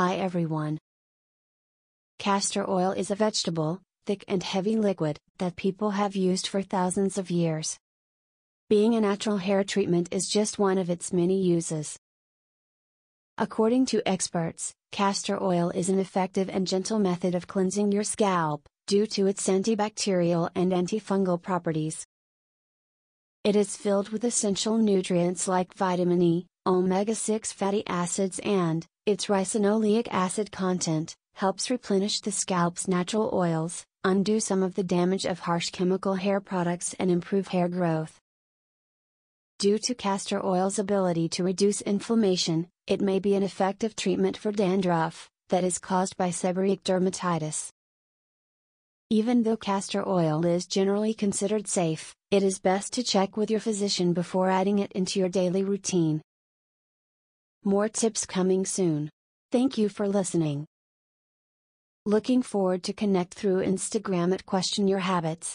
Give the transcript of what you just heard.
Hi everyone. Castor oil is a vegetable, thick and heavy liquid, that people have used for thousands of years. Being a natural hair treatment is just one of its many uses. According to experts, castor oil is an effective and gentle method of cleansing your scalp, due to its antibacterial and antifungal properties. It is filled with essential nutrients like vitamin E, omega 6 fatty acids, and, its ricinoleic acid content, helps replenish the scalp's natural oils, undo some of the damage of harsh chemical hair products, and improve hair growth. Due to castor oil's ability to reduce inflammation, it may be an effective treatment for dandruff, that is caused by seborrheic dermatitis. Even though castor oil is generally considered safe, it is best to check with your physician before adding it into your daily routine. More tips coming soon. Thank you for listening. Looking forward to connect through Instagram at Question Your Habits.